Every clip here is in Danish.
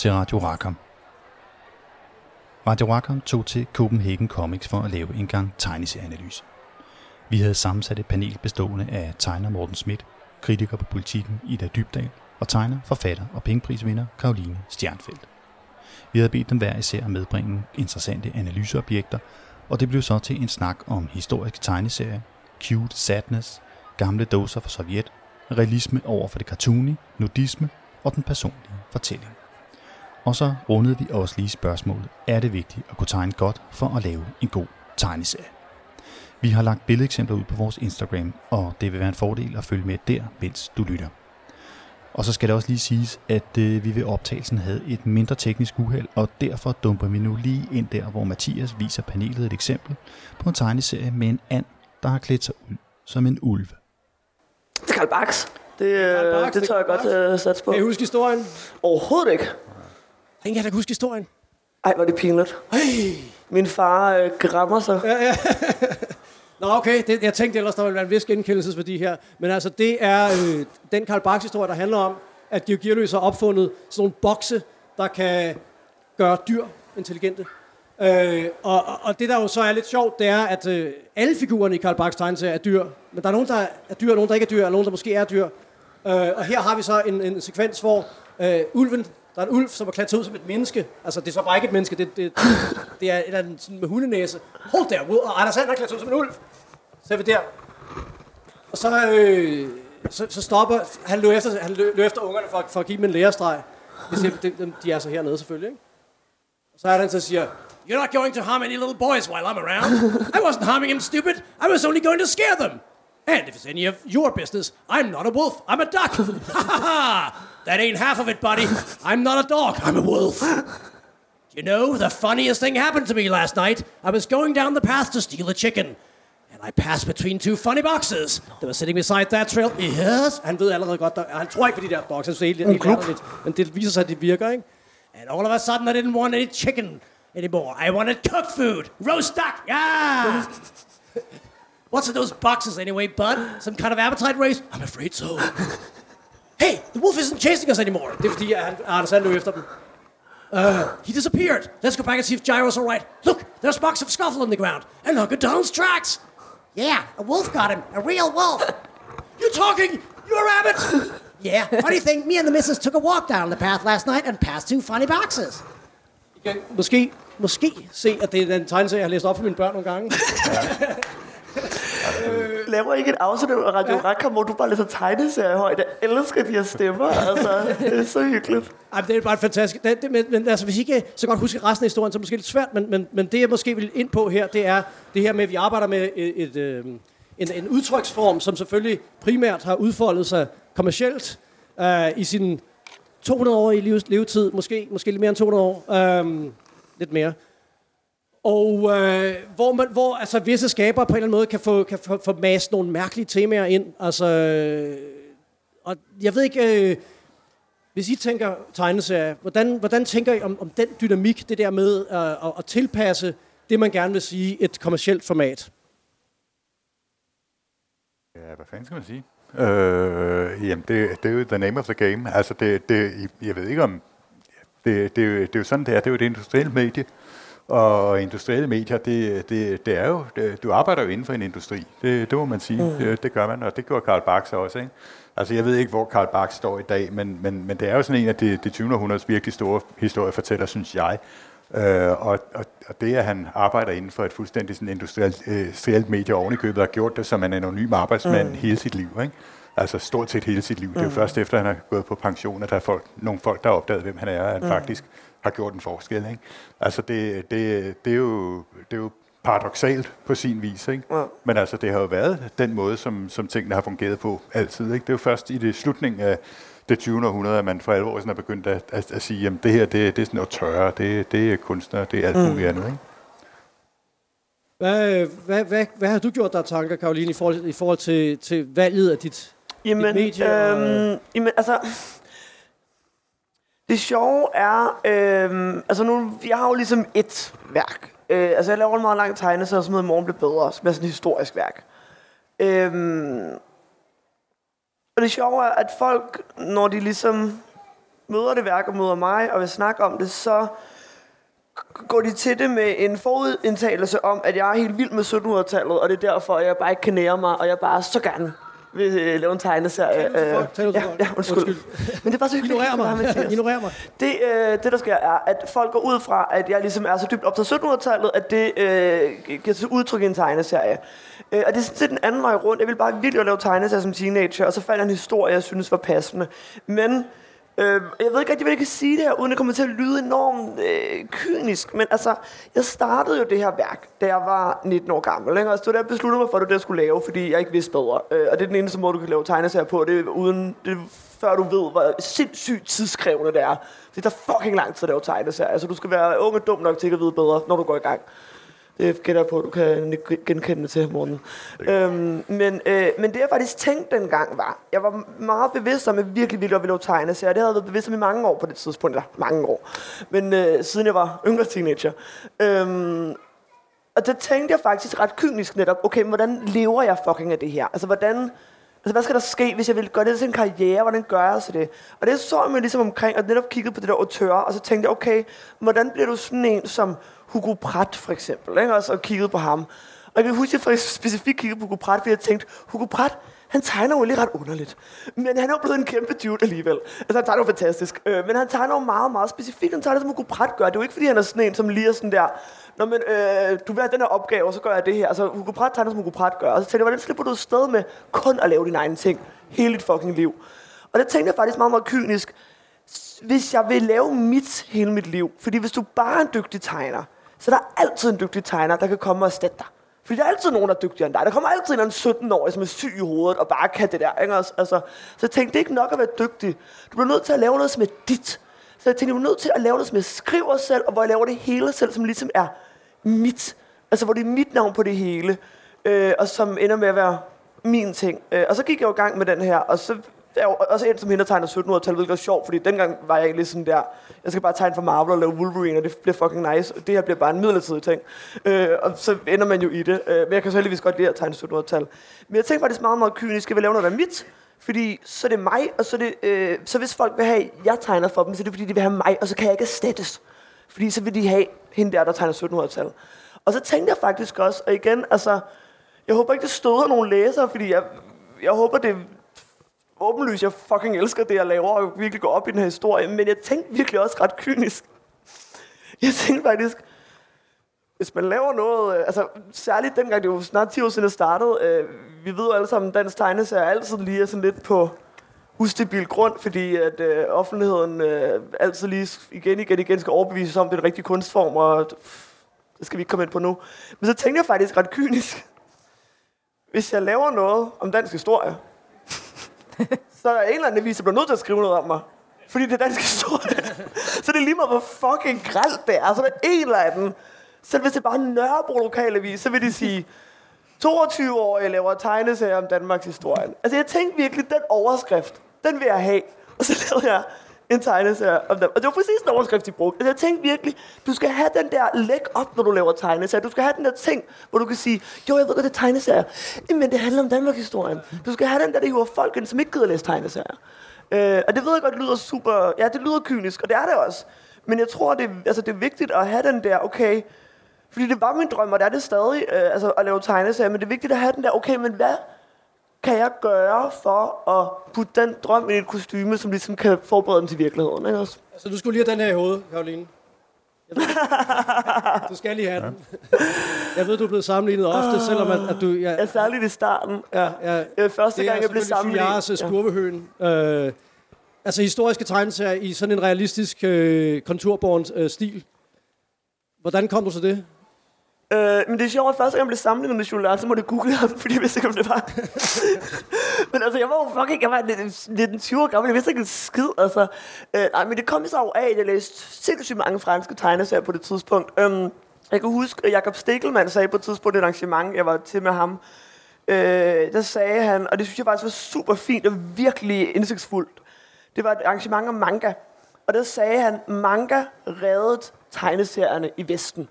til Radio Rackham. Radio Rackham tog til Copenhagen Comics for at lave en gang tegneserieanalyse. Vi havde sammensat et panel bestående af tegner Morten Schmidt, kritiker på politikken Ida Dybdal og tegner, forfatter og pengeprisvinder Karoline Stjernfeldt. Vi havde bedt dem hver især at medbringe interessante analyseobjekter, og det blev så til en snak om historisk tegneserie, cute sadness, gamle doser fra Sovjet, realisme over for det cartoony, nudisme og den personlige fortælling. Og så rundede vi også lige spørgsmålet, er det vigtigt at kunne tegne godt for at lave en god tegneserie? Vi har lagt billedeksempler ud på vores Instagram, og det vil være en fordel at følge med der, mens du lytter. Og så skal det også lige siges, at øh, vi ved optagelsen havde et mindre teknisk uheld, og derfor dumper vi nu lige ind der, hvor Mathias viser panelet et eksempel på en tegneserie med en and, der har klædt sig ud som en ulv. Det er Karl Barks. Det, Karl øh, Barks, det det tør er jeg godt satse på. Kan I huske historien? Overhovedet ikke. Ingen kan da huske historien. Ej, er det pinligt. Hey. Min far øh, græmmer sig. Ja, ja. Nå, okay. Det, jeg tænkte ellers, der ville være en vis genkendelsesværdi her. Men altså, det er øh, den Karl Barks historie, der handler om, at Georg Gearløs har opfundet sådan nogle bokse, der kan gøre dyr intelligente. Øh, og, og- det, der jo så er lidt sjovt, det er, at øh, alle figurerne i Karl Barks tegneserie er dyr. Men der er nogen, der er dyr, og nogen, der ikke er dyr, og nogen, der måske er dyr. Øh, og her har vi så en, en sekvens, hvor øh, ulven, der er en ulv, som er klædt ud som et menneske. Altså, det er så bare ikke et menneske, det, det, det er en eller anden sådan med hundenæse. Hold der, ud, og Anders Sand er klædt ud som en ulv. Så er vi der. Og så, øh, så, så stopper, han løb efter, han løber efter ungerne for, for at give dem en lærestreg. De, siger, de, de, de er så hernede selvfølgelig, ikke? Og så er der så siger, You're not going to harm any little boys while I'm around. I wasn't harming him, stupid. I was only going to scare them. And if it's any of your business, I'm not a wolf. I'm a duck. Ha ha ha! That ain't half of it, buddy. I'm not a dog. I'm a wolf. You know, the funniest thing happened to me last night. I was going down the path to steal a chicken. And I passed between two funny boxes. They were sitting beside that trail. Yes. Han ved allerede godt, der, han tror ikke på de der bokse. Han synes, det er helt, helt ærligt. Men det viser sig, at det virker, ikke? And all of a sudden, I didn't want any chicken anymore. I wanted cooked food. Roast duck. Yeah. What's in those boxes anyway, bud? Some kind of appetite race? I'm afraid so. hey, the wolf isn't chasing us anymore. Det er fordi, at han, Anders han løb efter dem. Uh, he disappeared. Let's go back and see if Gyro's all right. Look, there's marks of scuffle on the ground. And look at Donald's tracks. Yeah, a wolf got him. A real wolf. You're talking? You're a rabbit? yeah. Funny thing, me and the missus took a walk down the path last night and passed two funny boxes. I kan måske, måske se, at det er den tegneserie, jeg har læst op for mine børn nogle gange. Laver ikke et afsnit af Radio ja. Rackham, hvor du bare læser tegneserier højt. Jeg elsker de her stemmer. Altså, det er så hyggeligt. Ej, det er bare fantastisk. Det, det, men, men altså, hvis I ikke så godt husker resten af historien, så er det måske lidt svært, men, men, men det jeg måske vil ind på her, det er det her med, at vi arbejder med et, et, øh, en, en udtryksform, som selvfølgelig primært har udfoldet sig kommercielt øh, i sin 200 år i levetid, måske, måske lidt mere end 200 år, øh, lidt mere. Og øh, hvor, man, hvor altså, visse skabere på en eller anden måde kan få, kan få, få mast nogle mærkelige temaer ind. Altså, øh, og jeg ved ikke, øh, hvis I tænker tegneserier, hvordan, hvordan tænker I om, om den dynamik, det der med øh, at, at tilpasse det, man gerne vil sige, et kommercielt format? Ja, hvad fanden skal man sige? Øh, jamen, det, det er jo the name of the game. Altså, det, det, jeg ved ikke om... Det, det, er det er jo sådan, det er. Det er jo et industrielt medie. Og industrielle medier, det, det, det er jo... Det, du arbejder jo inden for en industri. Det, det må man sige. Mm. Det, det gør man, og det gjorde Karl Barks også, ikke? Altså, jeg ved ikke, hvor Karl Barks står i dag, men, men, men det er jo sådan en af det, det 20. århundredes virkelig store historiefortæller, synes jeg. Øh, og, og, og det, at han arbejder inden for et fuldstændig sådan industrielt, øh, industrielt medie oven i købet, har gjort det som en anonym arbejdsmand mm. hele sit liv. Ikke? Altså stort set hele sit liv. Mm. Det er jo først efter, han har gået på pension, at der er folk, nogle folk, der har opdaget, hvem han er, at han mm. faktisk har gjort en forskel. Ikke? Altså det, det, det, er jo, det er jo paradoxalt på sin vis. Ikke? Ja. Men altså, det har jo været den måde, som, som tingene har fungeret på altid. Ikke? Det er jo først i det slutningen af det 20. århundrede, at man for alvor sådan er begyndt at, at, at sige, at det her det, det er sådan noget tørre, det, det er kunstner, det er alt muligt andet. Ikke? Hvad, hvad, hvad, hvad har du gjort der tanker, Karoline, i forhold, i forhold til, til valget af dit, Jamen, dit medie? og- øhm, jamen, altså... Det sjove er, øh, altså nu, jeg har jo ligesom et værk. Øh, altså jeg laver en meget lang tegneserie, som hedder Morgen blev bedre, som er sådan et historisk værk. Øh, og det sjove er, at folk, når de ligesom møder det værk og møder mig og vil snakke om det, så går de til det med en forudindtagelse om, at jeg er helt vild med 1700-tallet, og det er derfor, at jeg bare ikke kan nære mig, og jeg bare så gerne vil øh, lave en tegneserie. Tal nu til Øh, folk, ja, ja, undskyld. Undskyld. Men det er bare så hyggeligt. Ignorer med mig. Mathias. Ignorer mig. Det, øh, det, der sker, er, at folk går ud fra, at jeg ligesom er så dybt op til 1700-tallet, at det øh, giver sig udtryk i en tegneserie. Øh, og det er sådan set den anden vej rundt. Jeg ville bare virkelig lave tegneserier som teenager, og så fandt jeg en historie, jeg synes var passende. Men øh, jeg ved ikke rigtig, hvad jeg kan sige det her, uden at komme til at lyde enormt øh, kynisk. Men altså, jeg startede jo det her værk, da jeg var 19 år gammel. Ikke? Og så der besluttede mig for, at det var det, jeg skulle lave, fordi jeg ikke vidste bedre. Øh, og det er den eneste måde, du kan lave tegneserier på, det er uden, det før du ved, hvor sindssygt tidskrævende det er. Det er fucking lang tid at lave tegneserier, så du skal være ung og dum nok til at vide bedre, når du går i gang. Det gætter jeg på, at du kan genkende til morgen. Øhm, men, øh, men det jeg faktisk tænkte dengang var, jeg var meget bevidst om, at jeg virkelig ville lave tegneserier. Det havde jeg været bevidst om i mange år på det tidspunkt, eller mange år. Men øh, siden jeg var yngre teenager. Øhm, og der tænkte jeg faktisk ret kynisk netop, okay, hvordan lever jeg fucking af det her? Altså, hvordan... Altså, hvad skal der ske, hvis jeg vil gøre det til en karriere? Hvordan gør jeg så det? Og det så jeg mig ligesom omkring, og netop kiggede på det der auteur, og så tænkte jeg, okay, hvordan bliver du sådan en som Hugo Pratt, for eksempel? Ikke? Også, og kiggede på ham. Og jeg kan huske, at jeg faktisk specifikt kiggede på Hugo Pratt, fordi jeg tænkte, Hugo Pratt, han tegner jo lige ret underligt. Men han er jo blevet en kæmpe dude alligevel. Altså, han tegner jo fantastisk. Øh, men han tegner jo meget, meget specifikt. Han tegner, som Hugo Pratt gør. Det er jo ikke, fordi han er sådan en, som lige er sådan der, Nå, men øh, du vil have den her opgave, og så gør jeg det her. Altså, Hugo Pratt tegner, som Hugo Pratt gør. Og så tænkte jeg, hvordan slipper du sted med kun at lave dine egne ting hele dit fucking liv? Og det tænkte jeg faktisk meget, meget kynisk. Hvis jeg vil lave mit hele mit liv, fordi hvis du bare er en dygtig tegner, så der er altid en dygtig tegner, der kan komme og erstatte dig. Fordi der er altid nogen, der er dygtigere end dig. Der kommer altid en eller anden 17-årig, som er syg i hovedet og bare kan det der. Ikke? Altså, så jeg tænkte, det er ikke nok at være dygtig. Du bliver nødt til at lave noget, som er dit. Så jeg tænkte, du er nødt til at lave noget, som jeg skriver selv, og hvor jeg laver det hele selv, som ligesom er mit. Altså, hvor det er mit navn på det hele. Øh, og som ender med at være min ting. Øh, og så gik jeg jo i gang med den her, og så er jo også en, som hende, der tegner 1700-tallet, hvilket er sjovt, fordi dengang var jeg egentlig sådan der, jeg skal bare tegne for Marvel og lave Wolverine, og det bliver fucking nice, og det her bliver bare en midlertidig ting. Øh, og så ender man jo i det. Øh, men jeg kan så heldigvis godt lide at tegne 1700-tallet. Men jeg tænkte faktisk meget, meget kynisk, skal vi lave noget, der er mit, fordi så er det mig, og så, er det, øh, så hvis folk vil have, jeg tegner for dem, så er det fordi, de vil have mig, og så kan jeg ikke erstattes. Fordi så vil de have hende der, der tegner 1700-tallet. Og så tænkte jeg faktisk også, og igen, altså, jeg håber ikke, det støder nogen læsere, fordi jeg, jeg håber, det åbenlyst, jeg fucking elsker det, jeg laver, og virkelig går op i den her historie. Men jeg tænkte virkelig også ret kynisk. Jeg tænkte faktisk, hvis man laver noget, øh, altså særligt dengang, det var snart 10 år siden, jeg startede, øh, vi ved jo alle sammen, at dansk tegneserie altid lige er sådan lidt på ustabil grund, fordi at øh, offentligheden øh, altid lige igen, igen, igen skal overbevise sig om, det er den rigtige kunstform, og pff, det skal vi ikke komme ind på nu. Men så tænkte jeg faktisk ret kynisk, hvis jeg laver noget om dansk historie, så er en eller anden avis, der bliver nødt til at skrive noget om mig. Fordi det er dansk historie. så det er lige meget, hvor fucking gralt det er. Så er der en eller anden. Så hvis det er bare en Nørrebro lokalavis, så vil de sige, 22 år jeg laver tegneserier om Danmarks historie. Altså jeg tænkte virkelig, den overskrift, den vil jeg have. Og så lavede jeg en tegneserie om dem. Og det var præcis den overskrift, de brugte. Altså jeg tænkte virkelig, du skal have den der læg op, når du laver tegneserier. Du skal have den der ting, hvor du kan sige, jo, jeg ved godt, det er tegneserier. Men det handler om Danmarks historien. Du skal have den der, der hiver folk ind, som ikke gider læse tegneserier. Øh, og det ved jeg godt, det lyder super... Ja, det lyder kynisk, og det er det også. Men jeg tror, det, altså, det er vigtigt at have den der, okay... Fordi det var min drøm, og det er det stadig, øh, altså at lave tegneserier. Men det er vigtigt at have den der, okay, men hvad kan jeg gøre for at putte den drøm i et kostyme, som ligesom kan forberede den til virkeligheden, ikke også? Så du skulle lige have den her i hovedet, Karoline. Du skal lige have den. Jeg ved, du er blevet sammenlignet ofte, selvom at, at du... Ja, Ja, særligt i starten. ja, ja, Øh, første gang, jeg blev sammenlignet. Det er spurvehøen. Øh, altså historiske tegneserier i sådan en realistisk øh, konturborn øh, stil. Hvordan kom du til det? Øh, men det er sjovt, at første gang jeg blev sammenlignet med Jules så måtte jeg google ham, fordi jeg vidste ikke, om det var. men altså, jeg var jo fucking, jeg var 1920 år gammel, jeg vidste ikke en skid, altså. Øh, nej, men det kom så jo af, at jeg læste sindssygt mange franske tegneserier på det tidspunkt. Øhm, jeg kan huske, at Jacob Stikkelmann sagde på et tidspunkt et arrangement, jeg var til med ham, øh, der sagde han, og det synes jeg faktisk var super fint og virkelig indsigtsfuldt, det var et arrangement om manga. Og der sagde han, manga reddede tegneserierne i Vesten.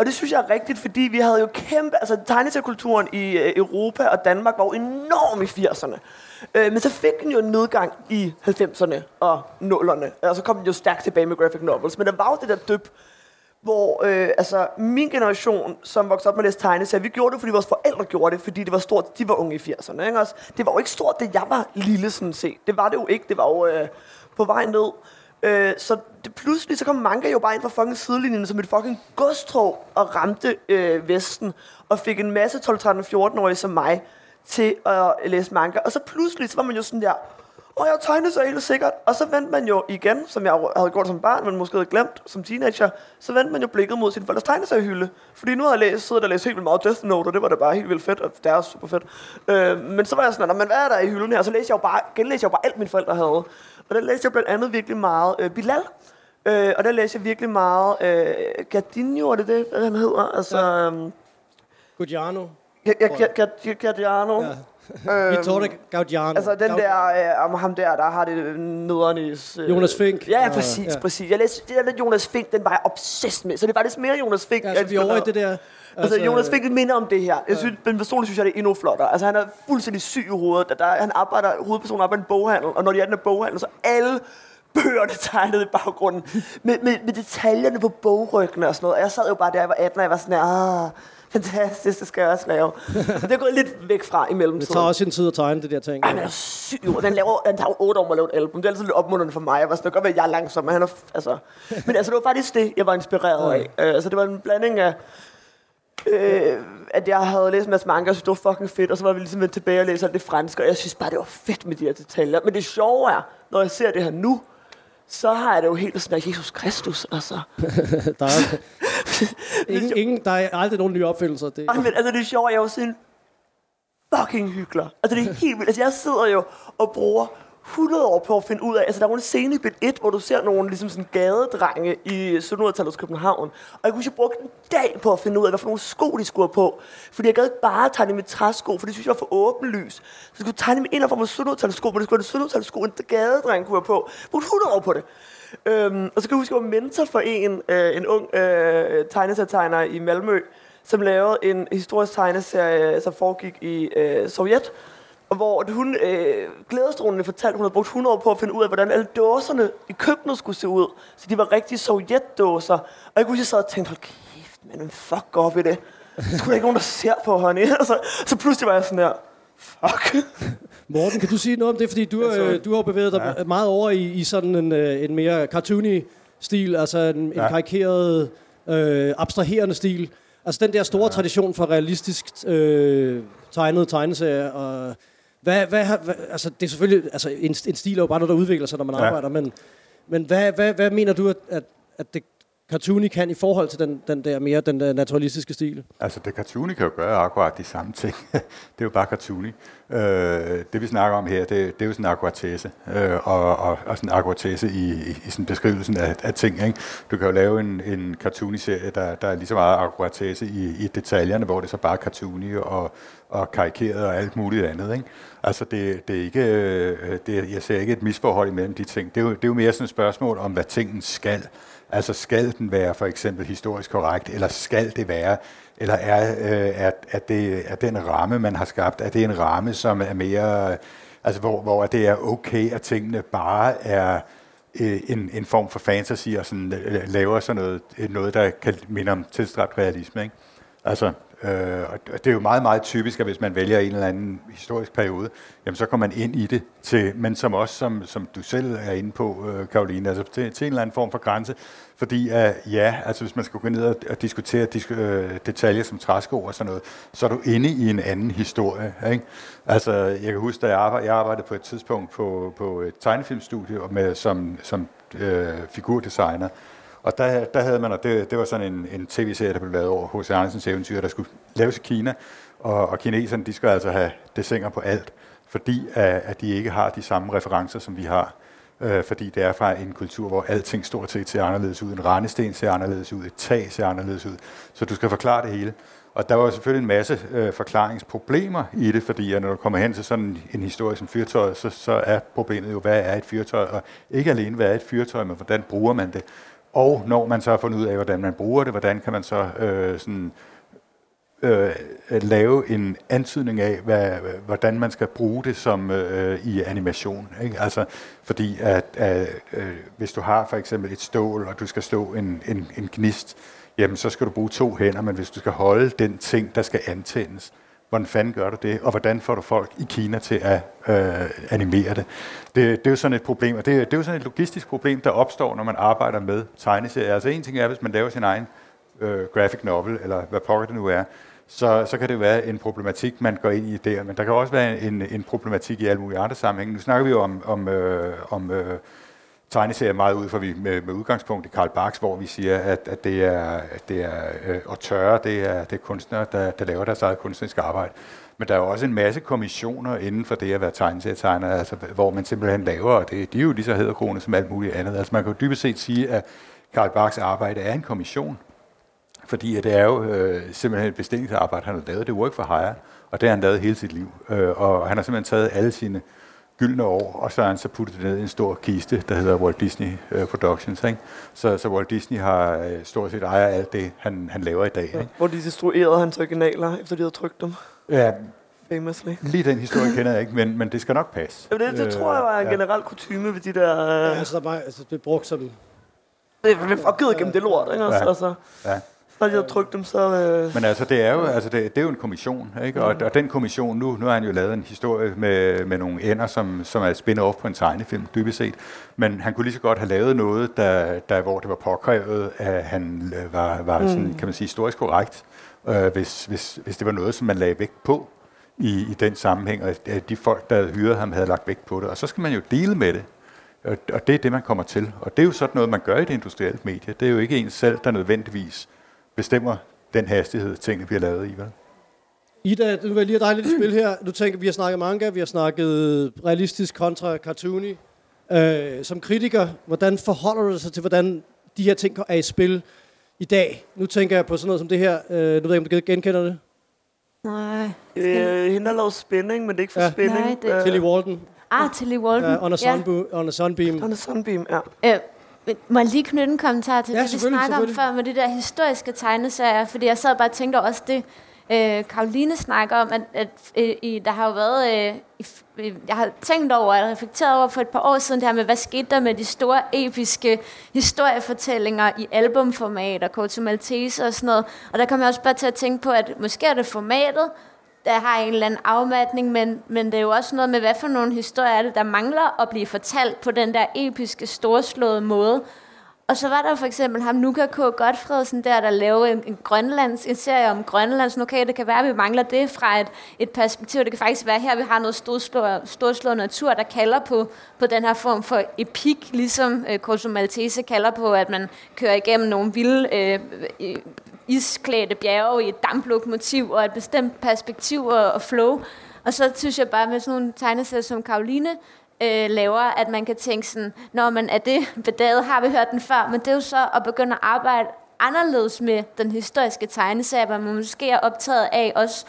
Og det synes jeg er rigtigt, fordi vi havde jo kæmpe... Altså, tegneseriekulturen i øh, Europa og Danmark var jo enorm i 80'erne. Øh, men så fik den jo en nedgang i 90'erne og 0'erne. Og så kom den jo stærkt tilbage med graphic novels. Men der var jo det der dyb, hvor øh, altså, min generation, som voksede op med at læse tegneserier, vi gjorde det, fordi vores forældre gjorde det, fordi det var stort, de var unge i 80'erne. Ikke? Også, det var jo ikke stort, det jeg var lille sådan set. Det var det jo ikke. Det var jo øh, på vej ned. Øh, så det, pludselig så kom manga jo bare ind fra fucking sidelinjen som et fucking godstrog og ramte øh, Vesten og fik en masse 12, 13, 14-årige som mig til at læse manga. Og så pludselig så var man jo sådan der, og jeg tegnede så helt sikkert. Og så vendte man jo igen, som jeg havde gjort som barn, men måske havde glemt som teenager, så vendte man jo blikket mod sin forældres tegneseriehylde. Fordi nu havde jeg læst, siddet og læst helt vildt meget Death Note, og det var da bare helt vildt fedt, og det er super fedt. Øh, men så var jeg sådan, men hvad er der i hylden her? Og så læste jeg jo bare, genlæste jeg jo bare alt, mine forældre havde. Og der læste jeg blandt andet virkelig meget øh, Bilal. Øh, og der læste jeg virkelig meget øh, Gardino, er det det, han hedder? Altså, ja. øhm, Gugiano. Gardino. Ja. Øhm, Vittore Gaudiano. Altså den der, øh, om ham der, der har det nederen i... Øh, Jonas Fink. Ja, præcis, ja. præcis. Jeg læste, det der med Jonas Fink, den var jeg obsessed med. Så det var lidt mere Jonas Fink. Ja, så vi er over i det der... Altså, altså Jonas Fink minder om det her. Jeg synes, ja. men personligt synes jeg, det er endnu flottere. Altså han er fuldstændig syg i hovedet. Der, der, han arbejder, hovedpersonen arbejder i en boghandel, og når de er i den boghandel, så alle bøgerne tegnet i baggrunden. med, med, med detaljerne på bogryggene og sådan noget. Og jeg sad jo bare der, jeg var 18, og jeg var sådan, ah, fantastisk, det skal jeg også lave. det er gået lidt væk fra i mellemtiden. Det tager også sin tid at tegne det der ting. Men er syg. Den, laver, den tager otte år at lave et album. Det er altid lidt opmuntrende for mig. Jeg var sådan, det kan godt være, at jeg er langsom, men han er, altså. Men altså, det var faktisk det, jeg var inspireret af. Uh, altså, det var en blanding af, øh, at jeg havde læst en masse manga, og synes, det var fucking fedt, og så var vi ligesom tilbage og læse alt det franske, og jeg synes bare, det var fedt med de her detaljer. Men det sjove er, når jeg ser det her nu, så har jeg det jo helt sådan, at Jesus Kristus, altså. der, er, ingen, ingen, der er aldrig nogen nye opfindelser. Det. Ej, men altså det er sjovt, jeg er jo sådan fucking hyggelig. Altså det er helt vildt. Altså jeg sidder jo og bruger 100 år på at finde ud af, altså der er en scene i bit 1, hvor du ser nogle ligesom sådan gadedrenge i 1700-tallets København, og jeg kunne ikke bruge en dag på at finde ud af, hvad for nogle sko de skulle have på, fordi jeg gad ikke bare tegne med træsko, for det synes jeg var for åbenlys. Så jeg skulle tegne med en af 1700-tallets sko, men det skulle være 1700-tallets sko, en gadedreng kunne have på. Jeg brugte 100 år på det. Øhm, og så kan jeg huske, at jeg var mentor for en, øh, en ung øh, tegneserietegner i Malmø, som lavede en historisk tegneserie, som foregik i øh, Sovjet, og hvor hun øh, glædestrålende fortalte, hun havde brugt 100 år på at finde ud af, hvordan alle dåserne i køkkenet skulle se ud. Så de var rigtige sovjetdåser. Og jeg kunne huske, at jeg sad og tænkte, hold kæft, men fuck op i det. Så skulle der ikke nogen, der ser på, honey. så, så pludselig var jeg sådan der, fuck. Morten, kan du sige noget om det? Fordi du, øh, du har bevæget dig ja. meget over i, i sådan en, øh, en mere cartoony stil, altså en, ja. en karikeret, øh, abstraherende stil. Altså den der store ja. tradition for realistisk øh, tegnede tegneserier og hvad, hvad, hvad, altså, det er selvfølgelig, altså, en, en stil er jo bare noget, der udvikler sig, når man ja. arbejder, men, men hvad, hvad, hvad mener du, at, at, at det cartoony kan i forhold til den, den der mere den der naturalistiske stil? Altså, det cartoony kan jo gøre akkurat de samme ting. det er jo bare cartoony. Øh, det vi snakker om her, det, det er jo sådan en akkuratese, øh, og, og, og sådan en akkuratese i, i, i sådan beskrivelsen af, af ting. Ikke? Du kan jo lave en, en cartoony-serie, der, der er lige så meget akkuratese i, i detaljerne, hvor det er så bare cartoony og, og karikeret og alt muligt andet. Ikke? Altså, det, det er ikke, øh, det, jeg ser ikke et misforhold imellem de ting. Det er, jo, det er jo mere sådan et spørgsmål om, hvad tingen skal. Altså, skal den være for eksempel historisk korrekt, eller skal det være, eller er, øh, er, er, det, er den ramme, man har skabt, er det en ramme, som er mere, altså hvor, hvor det er okay, at tingene bare er øh, en, en form for fantasy, og sådan, øh, laver sådan noget, noget, der kan minde om tilstræbt realisme. Ikke? Altså, Øh, og det er jo meget, meget typisk, at hvis man vælger en eller anden historisk periode, jamen så kommer man ind i det, til, men som også, som, som du selv er inde på, øh, Karoline, altså til, til en eller anden form for grænse. Fordi uh, ja, altså hvis man skal gå ned og, og diskutere disk, øh, detaljer som træsko og sådan noget, så er du inde i en anden historie. Ikke? Altså jeg kan huske, da jeg arbejdede, jeg arbejdede på et tidspunkt på, på et tegnefilmstudie med, som, som øh, figurdesigner, og der, der havde man, og det, det var sådan en, en tv-serie, der blev lavet over H.C. Andersens eventyr, der skulle laves i Kina, og, og kineserne, de skal altså have desinger på alt, fordi at, at de ikke har de samme referencer, som vi har. Øh, fordi det er fra en kultur, hvor alting stort set ser anderledes ud. En rendesten ser anderledes ud, et tag ser anderledes ud. Så du skal forklare det hele. Og der var selvfølgelig en masse øh, forklaringsproblemer i det, fordi at når du kommer hen til sådan en historie som fyrtøj, så, så er problemet jo, hvad er et fyrtøj? Og ikke alene, hvad er et fyrtøj, men hvordan bruger man det? Og når man så har fundet ud af, hvordan man bruger det, hvordan kan man så øh, sådan, øh, øh, lave en antydning af, hvad, hvordan man skal bruge det som øh, i animation. Ikke? Altså, fordi at, at øh, hvis du har for eksempel et stål, og du skal slå en, en, en gnist, jamen så skal du bruge to hænder, men hvis du skal holde den ting, der skal antændes, hvordan fanden gør du det, og hvordan får du folk i Kina til at øh, animere det. det. Det er jo sådan et problem, og det, det er jo sådan et logistisk problem, der opstår, når man arbejder med tegneserier. Altså en ting er, hvis man laver sin egen øh, graphic novel, eller hvad pokker det nu er, så, så kan det være en problematik, man går ind i der, men der kan også være en, en problematik i alle mulige andre sammenhænge. Nu snakker vi jo om, om, øh, om øh, tegneserie meget ud fra vi, med, med udgangspunkt i Karl Barks, hvor vi siger, at, at det er, at det er øh, og tørre, det er, det er kunstnere, der, der laver deres eget kunstneriske arbejde. Men der er jo også en masse kommissioner inden for det at være tegneserietegner, altså, hvor man simpelthen laver, og det, de er jo lige så hedderkrone som alt muligt andet. Altså man kan jo dybest set sige, at Karl Barks arbejde er en kommission, fordi at det er jo øh, simpelthen et bestillingsarbejde, han har lavet. Det er work for hire, og det har han lavet hele sit liv. Øh, og han har simpelthen taget alle sine gyldne år, og så har han så puttet det ned i en stor kiste, der hedder Walt Disney uh, Productions. Ikke? Så, så Walt Disney har uh, stort set ejer alt det, han, han laver i dag. Ikke? Hvor de destruerede hans originaler, efter de havde trykt dem. Ja, Famously. lige den historie kender jeg ikke, men, men det skal nok passe. Ja, det, det Øh, tror jeg var en ja. generel kutume ved de der... Ja, Øh, altså, der er bare, altså, det er brugt som... det er fucket gennem det lort, ikke? Ja. Ja. Altså, Ja. Når de havde trykt dem, så... Øh, Men altså, det er jo, altså det, det er jo en kommission, ikke? Og, og den kommission, nu, nu har han jo lavet en historie med, med nogle ender, som, som er spin-off på en tegnefilm, dybest set. Men han kunne lige så godt have lavet noget, der, der, hvor det var påkrævet, at han øh, var, var sådan, kan man sige, historisk korrekt, øh, hvis, hvis, hvis det var noget, som man lagde vægt på i, i den sammenhæng, og at de folk, der havde hyret ham, havde lagt vægt på det. Og så skal man jo dele med det. Og, og det er det, man kommer til. Og det er jo sådan noget, man gør i det industrielle medie. Det er jo ikke en selv, der nødvendigvis bestemmer den hastighed, tingene bliver lavet i. Vel? Ida, nu vil jeg lige have dig lidt i spil her. Du tænker, vi har snakket manga, vi har snakket realistisk kontra cartoony. Øh, som kritiker, hvordan forholder du dig så til, hvordan de her ting er i spil i dag? Nu tænker jeg på sådan noget som det her. Øh, nu ved jeg ikke, om du genkender det. Nej. øh, hende har lavet spænding, men det er ikke for Ja. ja. spænding. Nej, det- Tilly Walden, Ah, Tilly Walden. uh, on, a sunbeam, on a Sunbeam. Han er Sunbeam, ja. Øh, men må jeg lige knytte en kommentar til Ja, det, vi snakker om før med de der historiske tegneserier? Fordi jeg sad bare og tænkte også det, øh, Karoline snakker om, at, at øh, der har jo været... Øh, øh, jeg har tænkt over, og reflekteret over for et par år siden det her med, hvad skete der med de store episke historiefortællinger i albumformat og Corto Maltese og sådan noget. Og der kom jeg også bare til at tænke på, at måske er det formatet, der har en eller anden afmatning, men, men det er jo også noget med, hvad for nogle historier er det, der mangler at blive fortalt på den der episke, storslåede måde. Og så var der for eksempel ham, Nuka K. Godfredsen der, der lavede en, en, Grønlands, en serie om Grønlands. Okay, det kan være, at vi mangler det fra et, et perspektiv. Det kan faktisk være her, vi har noget storslået, storslået natur, der kalder på, på den her form for epik, ligesom øh, Corso Maltese kalder på, at man kører igennem nogle vilde øh, øh, isklædte bjerge i et damplokomotiv og et bestemt perspektiv og, og flow. Og så synes jeg bare med sådan nogle tegneserier som Karoline, øh, laver, at man kan tænke sådan, når man er det bedaget, har vi hørt den før, men det er jo så at begynde at arbejde anderledes med den historiske tegneserie, hvor man måske er optaget af også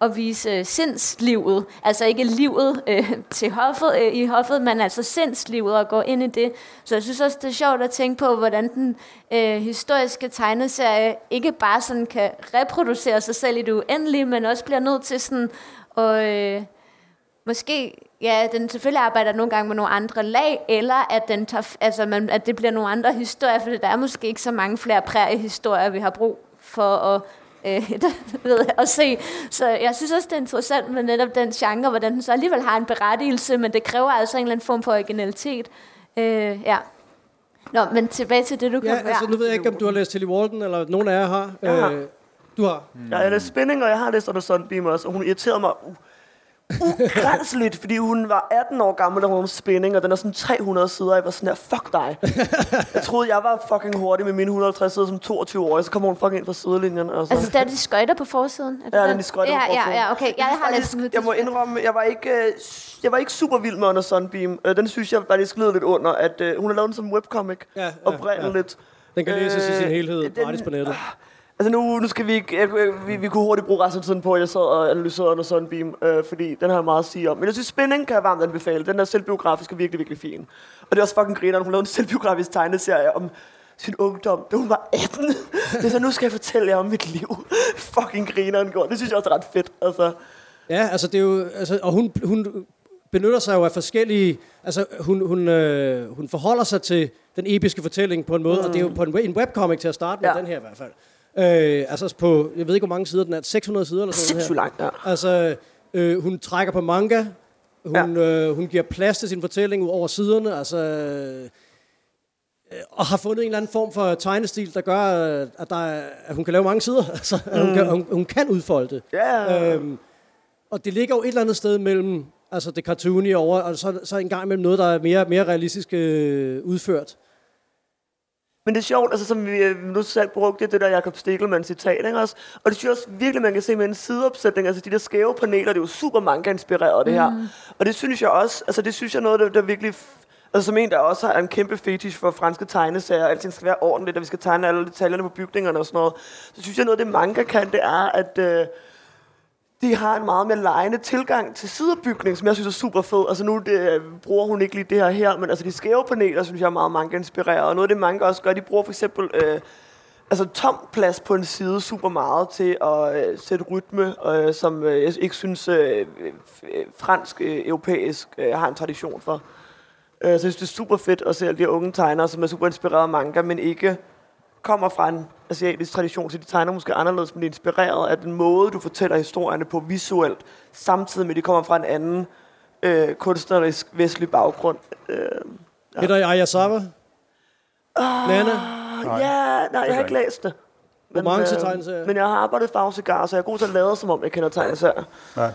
at vise øh, sindslivet, altså ikke livet øh, til hoffet, øh, i hoffet, men altså sindslivet og gå ind i det. Så jeg synes også, det er sjovt at tænke på, hvordan den øh, historiske tegneserie ikke bare sådan kan reproducere sig selv i det uendelige, men også bliver nødt til sådan at... Øh, måske, ja, den selvfølgelig arbejder nogle gange med nogle andre lag, eller at, den tager, altså, man, at det bliver nogle andre historier, for der er måske ikke så mange flere præriehistorier, vi har brug for at, øh, ved at se. Så jeg synes også, det er interessant med netop den genre, hvordan den så alligevel har en berettigelse, men det kræver altså en eller anden form for originalitet. Øh, ja. Nå, men tilbage til det, du Ja, altså nu ved jeg ikke, om du har læst Tilly Walden, eller nogen af jer har. Jeg har. Øh, du har. Jeg har læst spænding, og jeg har læst under Sunbeam også, og hun irriterede mig u- ugrænseligt, fordi hun var 18 år gammel, da hun var spænding, og den er sådan 300 sider, og jeg var sådan her, fuck dig. jeg troede, jeg var fucking hurtig med mine 150 sider som 22 år, så kommer hun fucking ind fra sidelinjen. Og så. Altså, der er de skøjter på forsiden? Er det Ja, den? er de skøjter ja, på ja, forsiden. ja, okay. Jeg, jeg har faktisk, jeg må indrømme, jeg var ikke, øh, jeg var ikke super vild med Under Sunbeam. Øh, Den synes jeg faktisk gled lidt under, at øh, hun har lavet den som webcomic Ja, ja, oprindeligt. Den kan læses i sin Øh, helhed gratis på nettet. Altså nu, nu skal vi ikke, jeg, vi, vi kunne hurtigt bruge resten af tiden på, at jeg sad og analyserede under Sunbeam, øh, fordi den har jeg meget at sige om. Men jeg synes, Spænding kan jeg varmt anbefale. Den er selvbiografisk og virkelig, virkelig fin. Og det er også fucking griner, hun lavede en selvbiografisk tegneserie om sin ungdom, da hun var 18. det er så, nu skal jeg fortælle jer om mit liv. Fucking grineren går. Det synes jeg også er ret fedt. Altså. Ja, altså det er jo, altså, og hun, hun benytter sig jo af forskellige, altså hun, hun, øh, hun forholder sig til den episke fortælling på en måde, mm. og det er jo på en, en webcomic til at starte med, Ja. den her i hvert fald. Øh, altså på, jeg ved ikke, hvor mange sider den er, 600 sider eller sådan noget. langt, ja. Altså, øh, hun trækker på manga, hun, ja. øh, hun giver plads til sin fortælling ud over siderne, altså, øh, og har fundet en eller anden form for tegnestil, der gør, øh, at, der er, at hun kan lave mange sider. Altså, mm. hun, kan, hun, hun kan udfolde det. Ja. Øhm, og det ligger jo et eller andet sted mellem altså det cartoony over, og så, så en gang imellem noget, der er mere, mere realistisk øh, udført. Men det er sjovt, altså som vi øh, nu selv brugte det der Jacob Stegelmann citat, ikke også? Og det synes jeg også virkelig, man kan se med en sideopsætning, altså de der skæve paneler, det er jo super manga inspireret det her. Mm. Og det synes jeg også, altså det synes jeg er noget, der, der virkelig, altså som en, der også har en kæmpe fetish for franske tegneserier, alting skal være ordentligt, og vi skal tegne alle detaljerne på bygningerne og sådan noget. Så synes jeg noget, det manga kan, det er, at øh, de har en meget mere lejende tilgang til siderbygning, som jeg synes er super fed. Altså nu det, øh, bruger hun ikke lige det her her, men altså de skæve paneler, synes jeg er meget mange inspirerer. Og noget af det mange også gør, de bruger for eksempel øh, altså tom plads på en side super meget til at øh, sætte rytme, øh, som øh, jeg ikke synes øh, øh fransk, øh, europæisk øh, har en tradition for. Øh, så jeg synes, det er super fedt at se alle de unge tegnere, som er super inspireret af manga, men ikke kommer fra en asiatisk tradition, så de tegner måske anderledes, men de er inspireret af den måde, du fortæller historierne på visuelt, samtidig med, at de kommer fra en anden øh, kunstnerisk vestlig baggrund. Øh, Ja. Peter Ayasawa? Nana? nej, ja, nej, jeg har ikke læst det. Men, mange til tegneserier? men jeg har arbejdet i Farvecigar, så jeg er god til at lade, som om jeg kender tegneserier. Nej.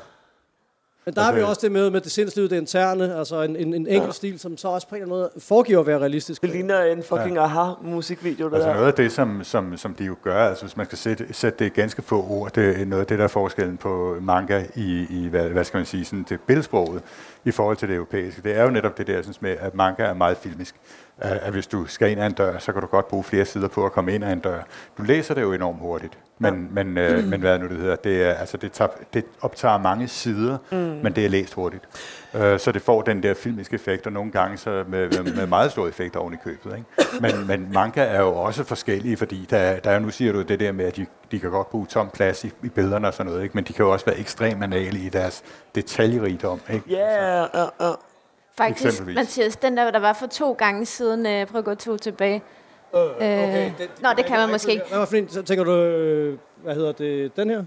Men der har vi Altså- også det med, med det sindslivet, det interne, altså en, en, en enkelt ja. stil, som så også på en eller anden måde foregiver at være realistisk. Det ligner en fucking ja. aha-musikvideo, det Altså der. noget af det, som, som, som de jo gør, altså hvis man skal sætte, sætte det i ganske få ord, det er noget af det, der er forskellen på manga i, i hvad, hvad skal man sige, sådan det billedsproget i forhold til det europæiske. Det er jo netop det der synes med, at manga er meget filmisk. At, hvis du skal ind ad en dør, så kan du godt bruge flere sider på at komme ind ad en dør. Du læser det jo enormt hurtigt, men, ja. men, øh, men hvad nu det hedder, det, er, altså det, tager, det optager mange sider, mm. men det er læst hurtigt. Øh, så det får den der filmiske effekt, og nogle gange så med, med, meget stor effekt oven i købet. Ikke? Men, men manga er jo også forskellige, fordi der, der er, nu siger du det der med, at de, de kan godt bruge tom plads i, i billederne og sådan noget, ikke? men de kan jo også være ekstremt anale i deres detaljerigdom. Ikke? Ja, ja, ja. Faktisk. Mathias, den der, der var for to gange siden, øh, prøv at gå to tilbage. Øh, okay, Nå, det kan man måske ikke. Hvad var for en, så tænker du, øh, hvad hedder det, den her?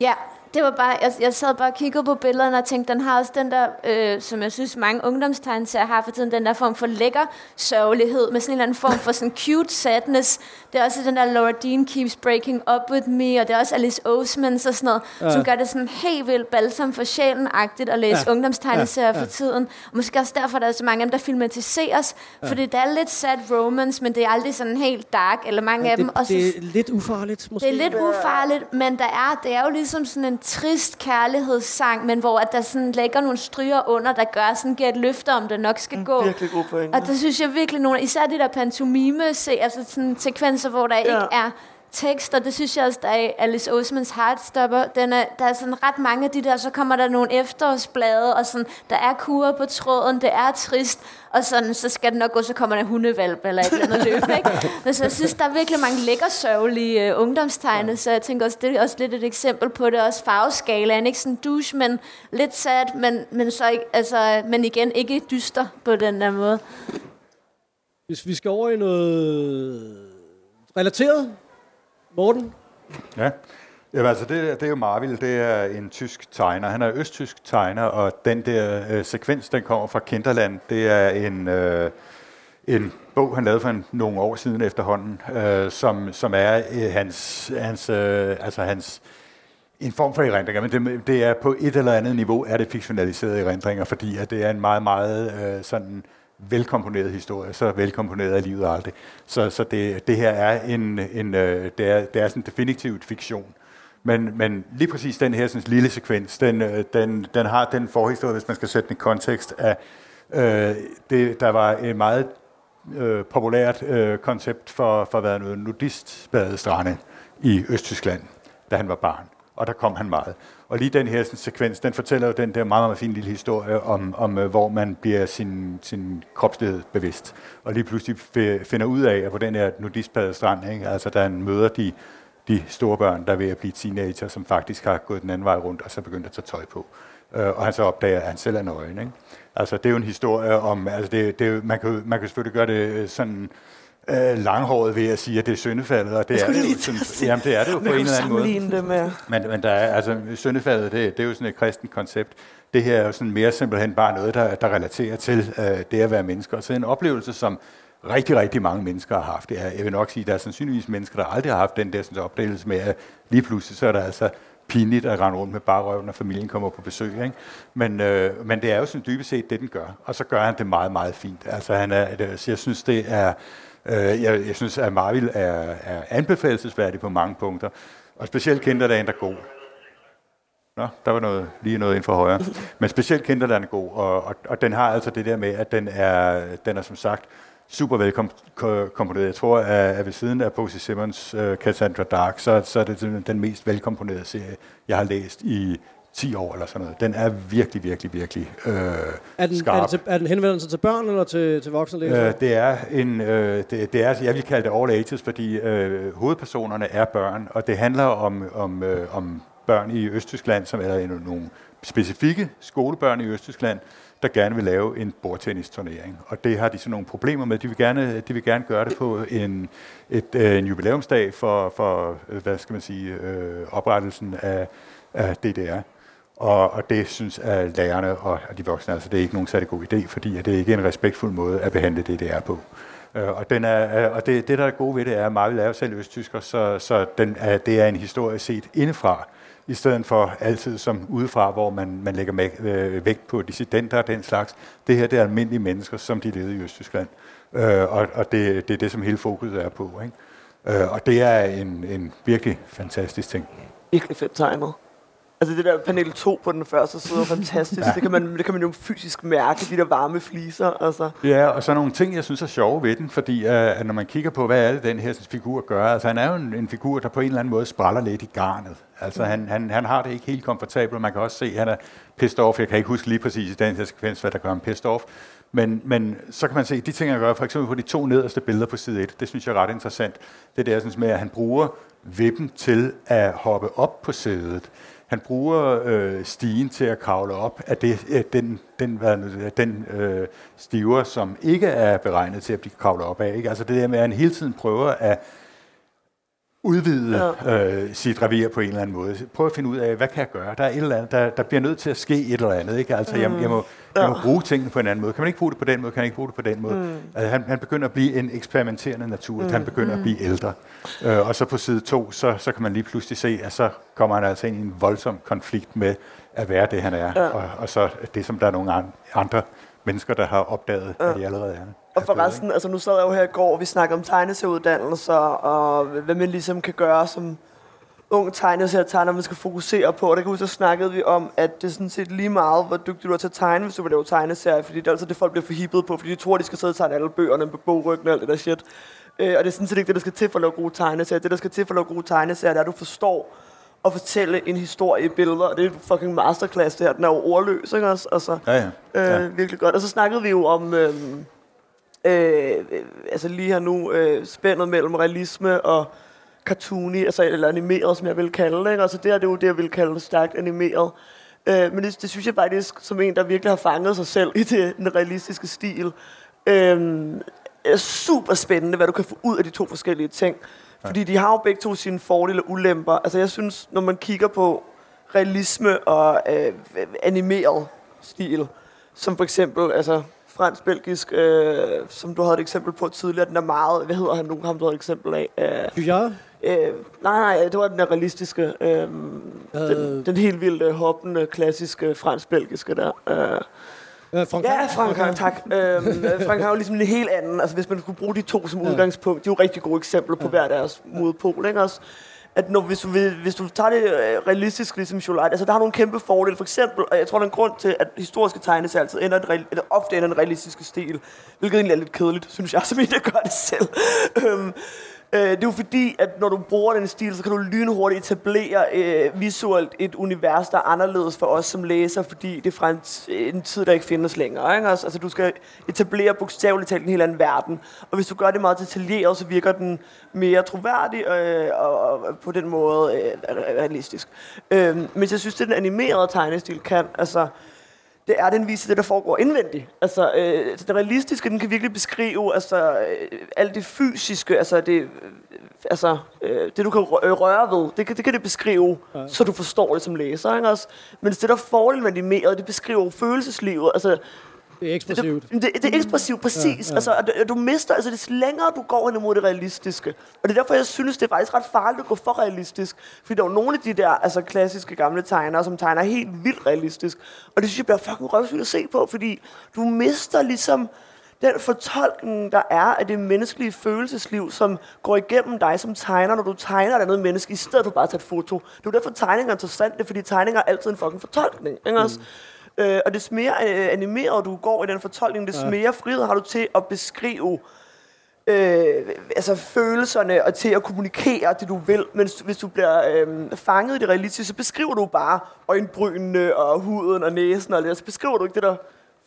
Ja, det var bare, jeg, jeg sad bare og kiggede på billederne og tænkte, den har også den der, øh, som jeg synes mange ungdomstegneserier har for tiden, den der form for lækker sørgelighed, med sådan en eller anden form for sådan cute sadness. Det er også den der Laura Dean Keeps Breaking Up With Me, og det er også Alice Oseman, så sådan noget, ja. som gør det sådan helt vildt balsam for sjælen-agtigt at læse Ja. ja. ungdomstegneserier Ja. ja. Ja. for tiden. Og måske også derfor, der er så mange af dem, der filmatiseres, ja. fordi det er lidt sad romance, men det er aldrig sådan helt dark, eller mange af dem. Det, Og så det er lidt ufarligt, måske. det er lidt ufarligt, men der er, det er jo ligesom sådan en trist kærlighedssang, men hvor at der sådan lægger nogle stryger under, der gør sådan, giver et løfte om, det nok skal gå. Virkelig god pointe. Og der synes jeg virkelig nogle, især de der pantomime, se, altså sådan sekvenser, hvor der ja. ikke er tekster, det synes jeg også, der er Alice Osemans Heartstopper. Den er, der er sådan ret mange af de der, så kommer der nogle efterårsblade, og sådan, der er kurer på tråden, det er trist, og sådan, så skal det nok gå, så kommer der hundevalp eller et eller andet løb, ikke? Men så jeg synes, der er virkelig mange lækker sørgelige uh, ungdomstegne, så jeg tænker også, det er også lidt et eksempel på det, også farveskalaen, ikke sådan douche, men lidt sad, men, men, så ikke, altså, men igen ikke dyster på den der måde. Hvis vi skal over i noget relateret, Morten, Ja. Jamen, altså, det, det er jo Marvel, det er en tysk tegner. Han er østtysk tegner, og den der øh, sekvens, den kommer fra Kinderland. Det er en, øh, en bog, han lavede for en, nogle år siden efterhånden, øh, som, som er øh, hans, hans, øh, altså hans en form for erindringer, men det, det er på et eller andet niveau, er det fiktionaliserede erindringer, fordi at det er en meget, meget øh, sådan velkomponeret historie, så velkomponeret er livet aldrig. Så, så det, det her er en, en øh, det er, det er sådan definitivt fiktion. Men, men lige præcis den her sådan, lille sekvens, den, øh, den, den har den forhistorie, hvis man skal sætte den i kontekst af, øh, det, der var et meget øh, populært øh, koncept for, for at være noget nudistbadestrande i Østtyskland, da han var barn og der kom han meget. Og lige den her sådan, sekvens, den fortæller jo den der meget, meget fine lille historie om, om øh, hvor man bliver sin, sin kropslighed bevidst. Og lige pludselig finder ud af, at på den her nudistbade strand, ikke? altså der møder de, de store børn, der er ved at blive teenager, som faktisk har gået den anden vej rundt, og så begyndt at tage tøj på. Øh, og han så opdager, at han selv er nøgen. Ikke? Altså det er jo en historie om, altså det, det, man, kan, man kan selvfølgelig gøre det øh, sådan øh, langhåret ved at sige, at det er syndefaldet, og det er det jo sådan, jamen, det er det jo på en eller anden måde. Det med. Men, men der er, altså, syndefaldet, det, det er jo sådan et kristent koncept. Det her er jo sådan mere simpelthen bare noget, der, der relaterer til øh, det at være mennesker. Og så en oplevelse, som rigtig, rigtig mange mennesker har haft. Det er, jeg vil nok sige, at der er sandsynligvis mennesker, der aldrig har haft den der sådan, oplevelse med, at lige pludselig så er der altså pinligt at rende rundt med bare røv, når familien kommer på besøg. Ikke? Men, øh, men det er jo sådan dybest set det, den gør. Og så gør han det meget, meget fint. Altså, han er, det, så jeg synes, det er Øh, jeg, jeg synes, at Marvel er, er anbefalesværdig på mange punkter, og specielt Kinderdagen er god. Nå, der var noget, lige noget inden for højre. Men specielt Kinderdagen er god, og, og, og den har altså det der med, at den er, den er som sagt super velkomponeret. Jeg tror, at, ved siden af Posey Simmons uh, Cassandra Dark, så, så er det den mest velkomponerede serie, jeg har læst i 10 år eller sådan noget. Den er virkelig, virkelig, virkelig øh, er den, skarp. Er, det til, er den henvendelse til børn eller til, til voksne læsere? Øh, det er en, øh, det, det er, jeg vil kalde det all ages, fordi øh, hovedpersonerne er børn, og det handler om, om, øh, om børn i Østtyskland, som er nogle specifikke skolebørn i Østtyskland, der gerne vil lave en bordtennisturnering. Og det har de så nogle problemer med. De vil gerne, de vil gerne gøre det på en, et, øh, en jubilæumsdag for, for øh, hvad skal man sige, øh, oprettelsen af, af DDR. Og, og det synes at lærerne og de voksne, altså det er ikke nogen særlig god idé, fordi at det ikke er en respektfuld måde at behandle det, det er på. Øh, og, den er, øh, og det, det, der er gode ved det, er, at meget er selv østtysker, så, så den er, det er en historie set indefra, i stedet for altid som udefra, hvor man, man lægger øh, vægt på dissidenter og den slags. Det her det er almindelige mennesker, som de levede i Østtyskland. Øh, og og det, det er det, som hele fokuset er på. Ikke? Øh, og det er en, en virkelig fantastisk ting. Virkelig fedt timer. Altså det der panel 2 på den første side er fantastisk. ja. det, kan man, det kan man jo fysisk mærke, de der varme fliser. Altså. Ja, og så nogle ting, jeg synes er sjove ved den, fordi uh, når man kigger på, hvad er det, den her figur gør, altså han er jo en, en figur, der på en eller anden måde spræller lidt i garnet. Altså mm. han, han, han har det ikke helt komfortabelt, man kan også se, at han er pissed off. Jeg kan ikke huske lige præcis i den her sekvens, hvad der gør ham pissed off. Men, men så kan man se, de ting, han gør, for eksempel på de to nederste billeder på side 1, det synes jeg er ret interessant. Det der synes med, at han bruger vippen til at hoppe op på sædet. Han bruger øh, stigen til at kravle op af det, øh, den, den, hvad, den øh, stiver, som ikke er beregnet til at blive kravlet op af. Ikke? Altså det der med, at han hele tiden prøver at udvide ja. øh, sit revir på en eller anden måde. Prøv at finde ud af, hvad kan jeg gøre? Der er et eller andet, der, der bliver nødt til at ske et eller andet. Ikke? Altså, mm. jeg, jeg, må, jeg må bruge tingene på en anden måde. Kan man ikke bruge det på den måde? Kan man ikke bruge det på den måde? Mm. Altså, han, han begynder at blive en eksperimenterende natur. Mm. Han begynder mm. at blive ældre. Øh, og så på side to, så, så kan man lige pludselig se, at så kommer han altså ind i en voldsom konflikt med at være det, han er. Ja. Og, og så det, som der er nogle andre mennesker, der har opdaget, ja. at de allerede er. Og forresten, altså nu sad jeg jo her i går, og vi snakker om tegneserieuddannelser, og hvad man ligesom kan gøre som ung tegneserietegner, man skal fokusere på. Og der kan huske, så snakkede vi om, at det er sådan set lige meget, hvor dygtig du er til at tegne, hvis du vil lave tegneserier, fordi det er altså det, folk bliver forhippet på, fordi de tror, de skal sidde og tegne alle bøgerne på bogryggen og alt det der shit. Øh, og det er sådan set ikke det, der skal til for at lave gode tegneserier. Det, der skal til for at lave gode tegneserier, det er, at du forstår at fortælle en historie i billeder, og det er fucking masterclass det her. Den er jo ordløs, ikke også? Altså, ja, ja. ja. Øh, virkelig godt. Og så snakkede vi jo om... Øh, øh, altså lige her nu, øh, spændet mellem realisme og cartoony, altså, eller animeret, som jeg vil kalde det. Ikke? Altså det er det jo det, jeg vil kalde stærkt animeret. Øh, men det, det synes jeg faktisk, som en, der virkelig har fanget sig selv i det, den realistiske stil, øh, er super spændende, hvad du kan få ud af de to forskellige ting. Ja. Fordi de har jo begge to sine fordele og ulemper. Altså jeg synes, når man kigger på realisme og øh, animeret stil, som for eksempel, altså fransk-belgisk, øh, som du havde et eksempel på tidligere. Den er meget, hvad hedder han nu, ham du havde et eksempel af? Øh. Øh, nej, nej, det var den der realistiske. Øh, øh. Den, den helt vilde, hoppende, klassiske fransk-belgiske der. Øh. Øh, Frank ja, Frank, Frank tak. øhm, Frank har jo ligesom en helt anden, altså hvis man skulle bruge de to som ja. udgangspunkt, de er jo rigtig gode eksempler på ja. hver deres modpol, ikke også? at når, hvis, du, hvis du tager det øh, realistisk, ligesom Jolite, altså der har nogle kæmpe fordele. For eksempel, og jeg tror, der er en grund til, at historiske tegneserier altid ender en, eller ofte ender en realistisk stil, hvilket egentlig er lidt kedeligt, synes jeg, som en, der gør det selv. øhm, Øh, det er jo fordi, at når du bruger den stil, så kan du lynhurtigt etablere øh, visuelt et univers, der er anderledes for os som læser, fordi det er fra en, en tid, der ikke findes længere. Ikke? Altså, altså, du skal etablere bogstaveligt talt en helt anden verden. Og hvis du gør det meget detaljeret, så virker den mere troværdig øh, og, og på den måde øh, realistisk. Øh, men jeg synes, at den animerede tegnestil kan, altså det er, den viser det, der foregår indvendigt. Altså, øh, det realistiske, den kan virkelig beskrive altså, øh, alt det fysiske, altså det, øh, altså, øh, det du kan røre ved, det, det kan det beskrive, ja. så du forstår det som læser. Ikke? Altså, men det, der foregår indvendigt det beskriver følelseslivet. Altså, det er ekspressivt. Det, det, det er ekspressivt, præcis. Ja, ja. Altså, du, du mister, altså det længere du går hen imod det realistiske. Og det er derfor, jeg synes, det er faktisk ret farligt at gå for realistisk. Fordi der er jo nogle af de der altså, klassiske gamle tegnere, som tegner helt vildt realistisk. Og det synes jeg bliver fucking røvsygt at se på, fordi du mister ligesom den fortolkning, der er af det menneskelige følelsesliv, som går igennem dig som tegner, når du tegner et andet menneske, i stedet for bare at tage et foto. Det er jo derfor, tegninger er interessante, fordi tegninger er altid en fucking fortolkning. Ikke? Mm. Øh, og des mere øh, animeret du går i den fortolkning, des ja. mere frihed har du til at beskrive øh, altså følelserne og til at kommunikere det, du vil. Men hvis du bliver øh, fanget i det realistiske, så beskriver du bare øjenbrynene og huden og næsen og det. Så beskriver du ikke det, der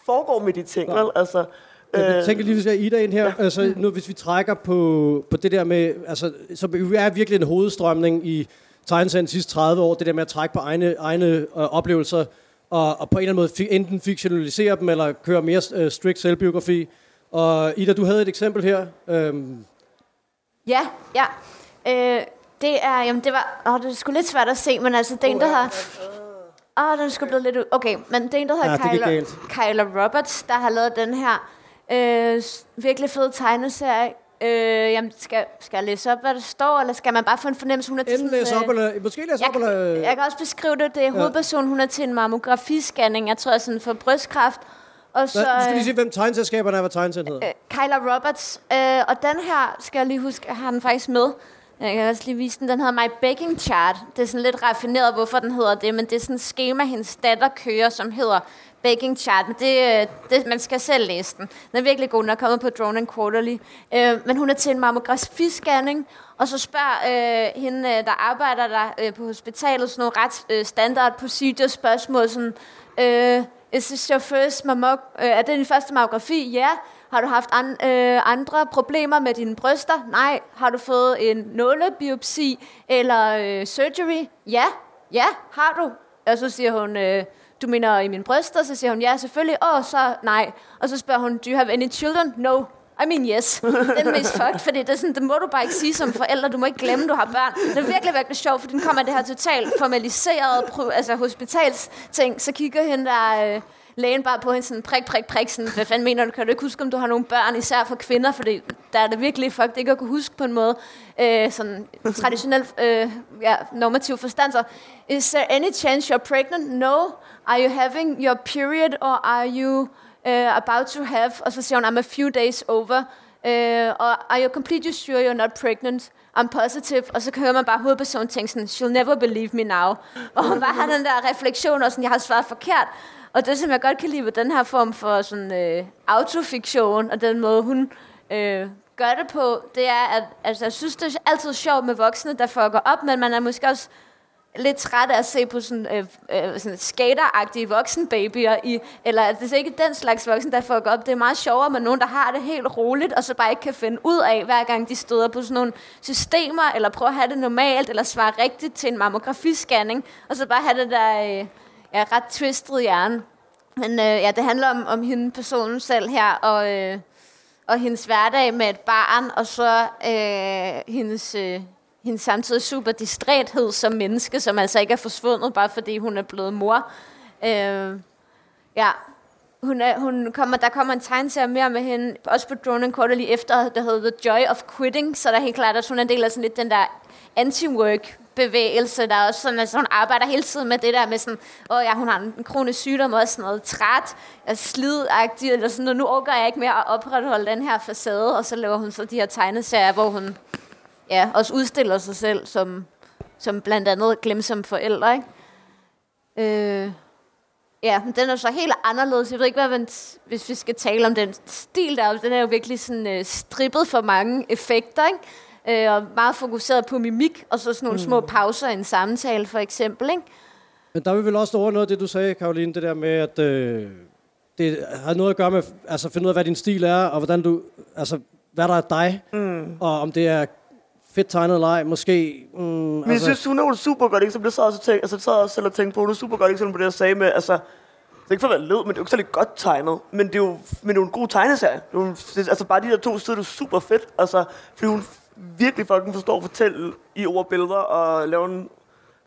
foregår med de ting. Ja. Altså, jeg øh, tænker lige, hvis jeg Ida ind her, ja. altså, nu, hvis vi trækker på, på det der med, altså, så er virkelig en hovedstrømning i tegneserien de sidste 30 år, det der med at trække på egne, egne øh, oplevelser, og, og på en eller anden måde enten fiktionalisere dem, eller køre mere øh, strict selvbiografi. Og Ida, du havde et eksempel her. Øhm. Ja, ja. Øh, det er, jamen det var, åh, det er sgu lidt svært at se, men altså, det er en, der har... Åh, oh, den skulle blive lidt ud. Okay, men det er en, der hedder ja, Kyler, Kyler Roberts, der har lavet den her øh, virkelig fede tegneserie, Øh, jamen, skal, skal jeg læse op, hvad der står, eller skal man bare få en fornemmelse, hun er til Enten læse op, øh, eller måske læse op, eller... Jeg kan også beskrive det, det er hovedpersonen, hun er til en mammografiscanning, jeg tror sådan for brystkræft. Og så, Hvad, du skal lige sige, hvem tegneselskaberne er, hvad tegneserien hedder. Øh, Kyla Roberts. Øh, og den her, skal jeg lige huske, jeg har den faktisk med. Jeg kan også lige vise den. Den hedder My Baking Chart. Det er sådan lidt raffineret, hvorfor den hedder det, men det er sådan et schema, hendes datter kører, som hedder Baking Chart, men det, øh, det, man skal selv læse den. Den er virkelig god, den er kommet på Drone and Quarterly. Øh, men hun er til en mammografiscanning, og så spørger øh, hende, øh, der arbejder der øh, på hospitalet, sådan nogle ret øh, standard procedure spørgsmål, sådan, øh, is this your first mammog øh, er det din første mammografi? Ja. Har du haft an, øh, andre problemer med dine bryster? Nej. Har du fået en nålebiopsi eller øh, surgery? Ja. Ja, har du. Og så siger hun, øh, du mener i min bryster? Så siger hun, ja, selvfølgelig. Åh, oh, så nej. Og så spørger hun, do you have any children? No. I mean, yes. Den er mest fucked, fordi det, er sådan, det må du bare ikke sige som forælder. Du må ikke glemme, du har børn. Det er virkelig, virkelig sjovt, for den kommer det her totalt formaliseret altså hospitalsting. Så kigger hende der... Øh, lægen bare på hende sådan prik, prik, prik, sådan, hvad fanden mener du, kan du ikke huske, om du har nogle børn, især for kvinder, fordi der er det virkelig fucked ikke at kunne huske på en måde, øh, sådan traditionel, øh, ja, normativ forstand, så, is there any chance you're pregnant? No. Are you having your period, or are you uh, about to have? Og så siger hun, I'm a few days over. Uh, og are you completely sure you're not pregnant? I'm positive. Og så kan man bare hovedpersonen tænke sådan, she'll never believe me now. Og hun bare har den der refleksion, og sådan, jeg har svaret forkert. Og det, som jeg godt kan lide ved den her form for sådan øh, autofiktion, og den måde, hun øh, gør det på, det er, at altså, jeg synes, det er altid sjovt med voksne, der fucker op, men man er måske også lidt træt af at se på sådan, øh, øh, sådan skateragtige voksenbabyer, i, eller at det er ikke den slags voksen, der fucker op. Det er meget sjovere med nogen, der har det helt roligt, og så bare ikke kan finde ud af, hver gang de støder på sådan nogle systemer, eller prøver at have det normalt, eller svare rigtigt til en mammografiscanning, og så bare have det der... Øh, ja, ret twistet hjerne. Men øh, ja, det handler om, om hende personen selv her, og, øh, og hendes hverdag med et barn, og så øh, hendes, øh, hendes samtidig super distræthed som menneske, som altså ikke er forsvundet, bare fordi hun er blevet mor. Øh, ja, hun er, hun kommer, der kommer en tegneserie mere med hende, også på Drone and Quarterly efter, der hedder The Joy of Quitting, så der er helt klart, at hun er en del af sådan lidt den der anti-work bevægelse, der er også sådan, altså hun arbejder hele tiden med det der med sådan, åh ja, hun har en kronisk sygdom, og sådan noget træt, slidagtig, eller sådan, og nu overgår jeg ikke mere at opretholde den her facade, og så laver hun så de her tegneserier, hvor hun ja, også udstiller sig selv som, som blandt andet glemsom forældre, ikke? Øh, ja, men den er så helt anderledes. Jeg ved ikke, hvad hvis vi skal tale om den stil der, den er jo virkelig sådan øh, strippet for mange effekter, ikke? Øh, og meget fokuseret på mimik, og så sådan nogle mm. små pauser i en samtale, for eksempel. Ikke? Men der vil vel også over noget af det, du sagde, Karoline, det der med, at øh, det har noget at gøre med, altså finde ud af, hvad din stil er, og hvordan du, altså, hvad der er dig, mm. og om det er fedt tegnet eller ej, måske... Mm, Men jeg altså, synes, hun er jo super godt eksempel. Jeg sad også, tænkt, altså, jeg sad også selv og tænkte på, hun er super godt eksempel på det, jeg sagde med, altså, det er ikke for at være led, men det er jo ikke særlig godt tegnet. Men det er jo, men det er jo en god tegneserie. Det er jo, det, altså bare de der to sider, det er super fedt. Altså, fordi hun virkelig fucking forstår at fortælle i ord og billeder, og lave en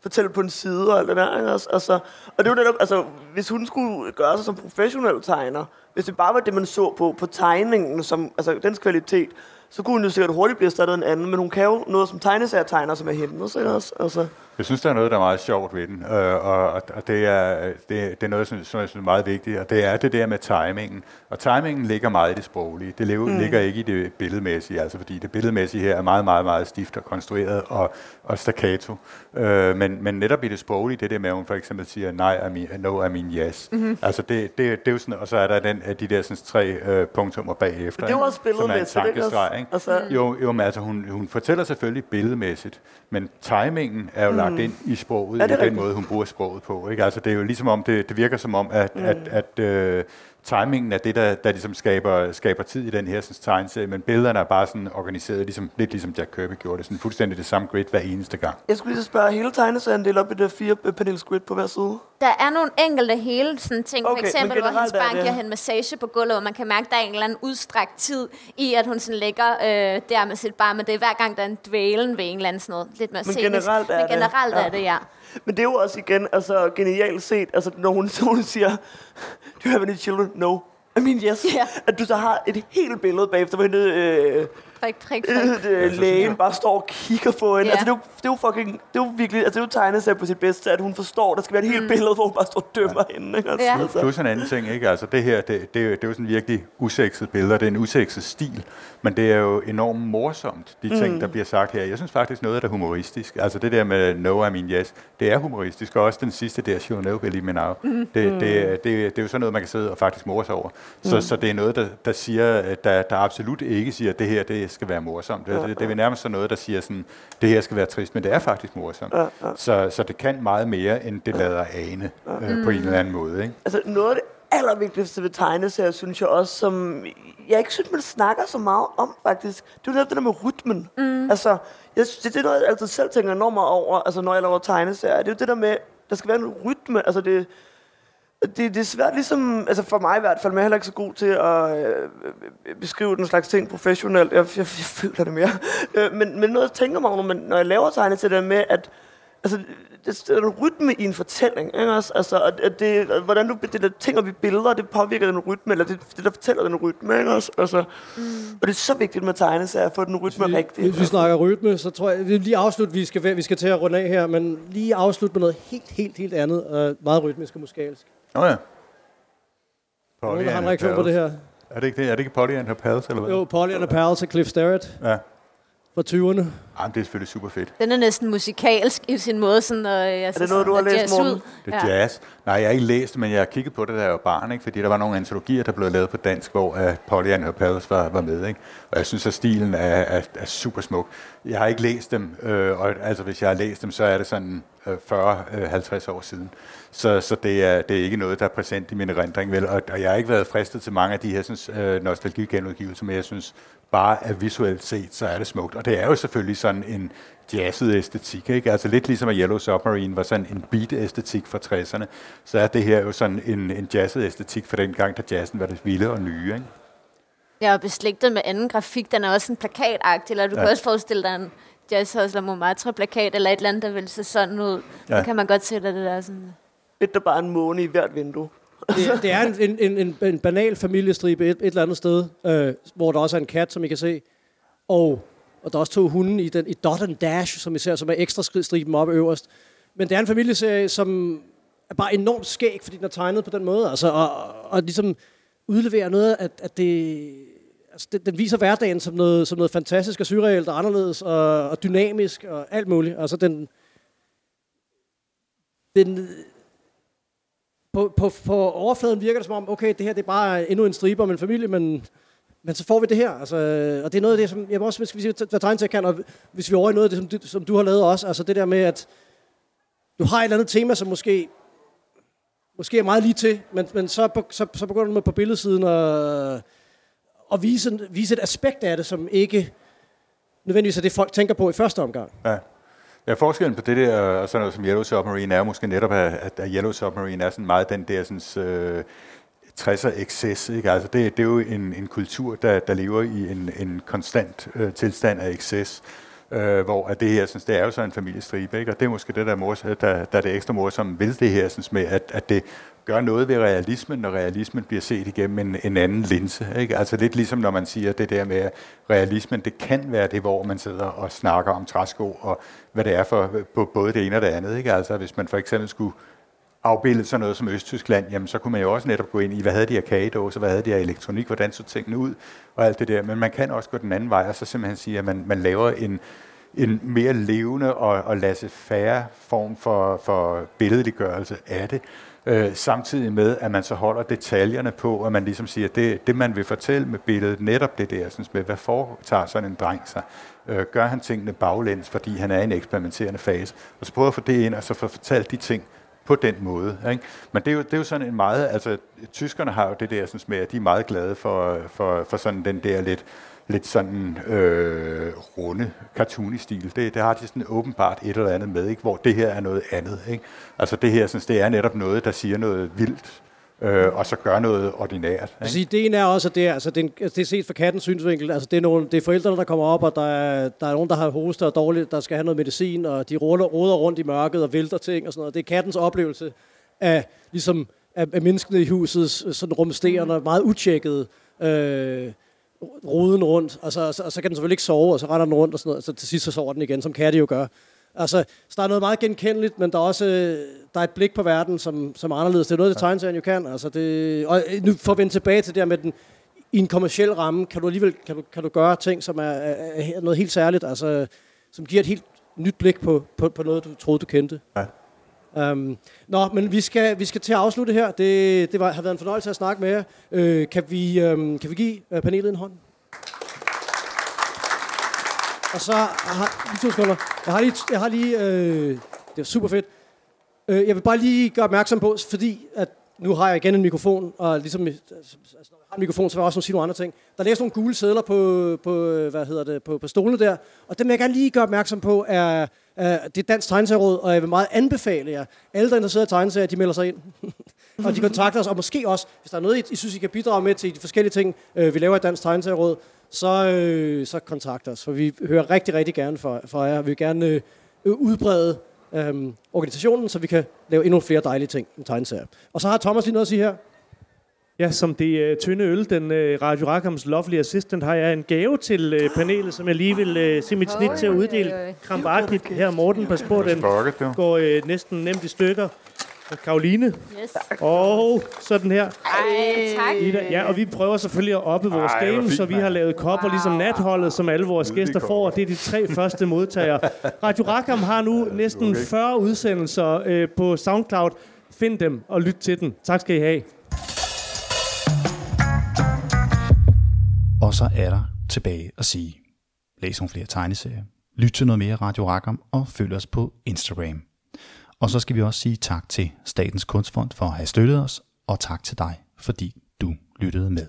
fortælle på en side og alt det der. Ikke? Altså, altså, og det var netop, altså, hvis hun skulle gøre sig som professionel tegner, hvis det bare var det, man så på, på tegningen, som, altså dens kvalitet, så kunne hun jo sikkert hurtigt blive erstattet en anden, men hun kan jo noget som tegneserietegner, som er hende. Så også, altså. Jeg synes, der er noget, der er meget sjovt ved den, øh, og, og det, er, det, det er noget, som, som jeg synes er meget vigtigt, og det er det der med timingen. Og timingen ligger meget i det sproglige. Det lever, mm. ligger ikke i det billedmæssige, altså fordi det billedmæssige her er meget, meget, meget stift og konstrueret og, og staccato. Øh, men, men netop i det sproglige, det der med, at hun for eksempel siger, nej, I mean, no, I mean yes. Mm-hmm. Altså det, det, det er jo sådan, og så er der den, de der sådan, tre øh, punktummer bagefter. Det er også billedmæssigt, ikke? Ikke? Altså, jo, jo, men altså hun, hun fortæller selvfølgelig billedmæssigt, men timingen er jo mm. lagt ind i sproget, i den rigtigt. måde, hun bruger sproget på. Ikke? Altså, det er jo ligesom om, det, det virker som om, at, mm. at, at øh, timingen er det, der, der ligesom skaber, skaber tid i den her sådan, tegneserie, men billederne er bare sådan organiseret, ligesom, lidt ligesom Jack Kirby gjorde det, sådan fuldstændig det samme grid hver eneste gang. Jeg skulle lige spørge, hele tegneserien delt op i det fire panels grid på hver side? Der er nogle enkelte hele sådan ting, okay, for eksempel, hvor hendes barn giver hende massage på gulvet, og man kan mærke, at der er en eller anden udstrækt tid i, at hun sådan ligger øh, der med sit barn, men det er hver gang, der er en dvælen ved en eller anden sådan noget, lidt mere men generelt er men generelt det. er det, ja. Men det er jo også igen altså, genialt set, altså, når hun, hun siger, do you have any children? No. I mean, yes. Yeah. At du så har et helt billede bagefter, hvor hende, øh, prik, prik, prik. Øh, lægen bare står og kigger på hende. Yeah. Altså, det er, jo, det er jo fucking, det er jo virkelig, altså, det er jo tegnet på sit bedste, at hun forstår, der skal være et helt mm. billede, hvor hun bare står og dømmer ja. hende. Ikke? Altså, ja. altså. Plus en anden ting, ikke? Altså, det her, det, det, det, er jo sådan virkelig usekset billeder, det er en usekset stil, men det er jo enormt morsomt, de ting, mm. der bliver sagt her. Jeg synes faktisk noget af det humoristisk. Altså det der med no, I mean yes, det er humoristisk, og også den sidste der, she'll never believe me now. Mm. Det, det, det, det, det er jo sådan noget, man kan sidde og faktisk morse over. Så, mm. så det er noget, der, der siger, der, der absolut ikke siger, at det her det skal være morsomt. Det, det, det er nærmest sådan noget, der siger, sådan, det her skal være trist, men det er faktisk morsomt. Ja, ja. Så, så det kan meget mere, end det lader ane ja. øh, på en eller anden måde. Ikke? Altså noget af det allervigtigste ved tegneserier, synes jeg også, som jeg ikke synes, man snakker så meget om, faktisk. Det er jo det der med rytmen. Mm. Altså, jeg synes, det er noget, jeg altid selv tænker enormt over, altså når jeg laver tegneserier. Det er jo det der med, der skal være en rytme. Altså, det, det, det er svært ligesom, altså for mig i hvert fald, men jeg er heller ikke så god til at øh, beskrive den slags ting professionelt. Jeg, jeg, jeg føler det mere. Øh, men, men noget, jeg tænker mig når, når jeg laver tegne til det med, at altså, det, er en rytme i en fortælling, ikke også? Altså, at det, hvordan du det der ting vi billeder, det påvirker den rytme, eller det, det der fortæller den rytme, ikke også? Altså, mm. Og det er så vigtigt med tegneserier, at få den rytme vi, rigtig. Hvis vi snakker rytme, så tror jeg, vi lige afslutte, vi skal, vi skal til at runde af her, men lige afslutte med noget helt, helt, helt andet, og meget rytmisk og musikalsk. Oh ja. Nogen, der har en reaktion på det her. Er det ikke det? Er det ikke Polly and her pals, eller hvad? Jo, Polly and her pals af Cliff Starrett. Ja fra 20'erne. Jamen, det er selvfølgelig super fedt. Den er næsten musikalsk i sin måde. Sådan, øh, altså, er det noget, du har læst, Morten? Det er ja. jazz. Nej, jeg har ikke læst det, men jeg har kigget på det, da jeg var barn, ikke? fordi der var nogle antologier, der blev lavet på dansk, hvor uh, Polly and her pals var, var med. Ikke? Og jeg synes, at stilen er, er, er super smuk. Jeg har ikke læst dem, øh, og altså, hvis jeg har læst dem, så er det sådan 40-50 øh, år siden. Så, så det, er, det er ikke noget, der er præsent i min erindring. Vel? Og, og jeg har ikke været fristet til mange af de her sådan, øh, nostalgigenudgivelser, men jeg synes bare er visuelt set, så er det smukt. Og det er jo selvfølgelig sådan en jazzet æstetik, ikke? Altså lidt ligesom at Yellow Submarine var sådan en beat-æstetik fra 60'erne, så er det her jo sådan en, en jazzet æstetik fra den gang, da jazzen var det vilde og nye, ikke? Ja, og beslægtet med anden grafik, den er også en plakatagtig, eller du ja. kan også forestille dig en Jazz Hustler Montmartre plakat, eller et eller andet, der vil se sådan ud. Ja. Så kan man godt se det der sådan. Et, der bare en måne i hvert vindue. Det, det er en, en, en, en banal familiestribe et, et eller andet sted, øh, hvor der også er en kat, som I kan se. Og, og der er også to hunde i, den, i Dot and Dash, som I ser, som er ekstra striben op øverst. Men det er en familieserie, som er bare enormt skæg, fordi den er tegnet på den måde. Altså, og, og ligesom udleverer noget, at, at det, altså den, den viser hverdagen som noget, som noget fantastisk og surrealt og anderledes og, og dynamisk og alt muligt. Altså den, den på, på, på overfladen virker det som om, okay, det her det er bare endnu en stribe om en familie, men, men så får vi det her, altså, og det er noget af det, som, jeg må også, hvis vi hvad tegneserier kan, og hvis vi over i noget af det, som du, som du har lavet også, altså det der med, at du har et eller andet tema, som måske, måske er meget lige til, men, men så, så, så begynder du med på billedsiden at, at vise, vise et aspekt af det, som ikke nødvendigvis er det, folk tænker på i første omgang. Ja. Ja, forskellen på det der og sådan noget som Yellow Submarine er måske netop, at, at Yellow Submarine er sådan meget den der sådan, øh, 60'er excess. Ikke? Altså det, det er jo en, en kultur, der, der lever i en, en konstant øh, tilstand af excess. Øh, hvor at det her, synes, det er jo så en familiestribe, ikke? og det er måske det, der er, mors, der, der er det ekstra morsomme ved det her, synes, med, at, at det gør noget ved realismen, når realismen bliver set igennem en, en anden linse. Ikke? Altså lidt ligesom når man siger det der med, at realismen, det kan være det, hvor man sidder og snakker om træsko, og hvad det er for på både det ene og det andet. Ikke? Altså hvis man for eksempel skulle afbildet sådan noget som Østtyskland, jamen så kunne man jo også netop gå ind i, hvad havde de af kagedåser, hvad havde de af elektronik, hvordan så tingene ud, og alt det der. Men man kan også gå den anden vej, og så simpelthen sige, at man, man laver en, en mere levende og, og lasse færre form for, for billedliggørelse af det, øh, samtidig med, at man så holder detaljerne på, og man ligesom siger, det, det man vil fortælle med billedet, netop det der, synes med, hvad foretager sådan en dreng sig, øh, gør han tingene baglæns, fordi han er i en eksperimenterende fase, og så prøver at få det ind, og så få fortalt de ting, på den måde. Ikke? Men det er, jo, det er jo sådan en meget, altså tyskerne har jo det der synes med, at de er meget glade for, for, for sådan den der lidt, lidt sådan øh, runde cartoony-stil. Det, det har de sådan åbenbart et eller andet med, ikke? hvor det her er noget andet. Ikke? Altså det her, synes, det er netop noget, der siger noget vildt, øh, og så gør noget ordinært. Ikke? Altså, ideen er også, at det er, altså, det, er, altså, det er set fra kattens synsvinkel. Altså, det, er nogle, det er forældrene, der kommer op, og der er, der er nogen, der har hoste og dårligt, der skal have noget medicin, og de ruller, roder rundt i mørket og vælter ting og sådan noget. Det er kattens oplevelse af, ligesom, af, af menneskene i huset, sådan rumsterende, meget utjekket, øh, roden rundt, og så, og, så, og så kan den selvfølgelig ikke sove, og så render den rundt, og sådan noget, og så til sidst så sover den igen, som katte jo gør. Altså, så der er noget meget genkendeligt, men der er også der er et blik på verden, som, som er anderledes. Det er noget, det tegneserien jo kan. Altså, det, og nu for at vende tilbage til det her med den, i en kommersiel ramme, kan du alligevel kan du, kan du gøre ting, som er, er, er noget helt særligt, altså, som giver et helt nyt blik på, på, på noget, du troede, du kendte. Ja. Um, nå, men vi skal, vi skal til at afslutte her. Det, det var, har været en fornøjelse at snakke med jer. Uh, kan, vi, um, kan vi give uh, panelet en hånd? Og så har, lige to sekunder. Jeg har lige, jeg har lige øh, det er super fedt. Øh, jeg vil bare lige gøre opmærksom på, fordi at nu har jeg igen en mikrofon, og ligesom, altså, når jeg har en mikrofon, så vil jeg også sige nogle andre ting. Der læser nogle gule sædler på, på, hvad hedder det, på, på stolene der, og dem vil jeg gerne lige gøre opmærksom på, er, er det er Dansk Tegneserieråd, og jeg vil meget anbefale jer, alle der er interesseret i tegneserier, de melder sig ind. og de kontakter os, og måske også, hvis der er noget, I, synes, I kan bidrage med til de forskellige ting, øh, vi laver i Dansk Tegneserieråd, så, øh, så kontakt os, for vi hører rigtig, rigtig gerne fra, fra jer. Vi vil gerne øh, udbrede øh, organisationen, så vi kan lave endnu flere dejlige ting med tegneserier. Og så har Thomas lige noget at sige her. Ja, som det uh, tynde øl, den uh, Radio Rakams lovely assistant, har jeg en gave til uh, panelet, som jeg lige vil uh, se mit snit til at uddele. Krampagtigt her, Morten, pas på, den går uh, næsten nemt i stykker. Karoline. Yes. Og sådan her. Ej, tak. Ida. Ja, og vi prøver selvfølgelig at oppe vores Ej, game, fint, så vi har lavet kopper, wow. ligesom natholdet, som alle vores gæster får. Det er de tre første modtagere. Radio Rakam har nu næsten 40 udsendelser øh, på SoundCloud. Find dem og lyt til den. Tak skal I have. Og så er der tilbage at sige, læs nogle flere tegneserier, lyt til noget mere Radio Rakam og følg os på Instagram. Og så skal vi også sige tak til Statens Kunstfond for at have støttet os, og tak til dig, fordi du lyttede med.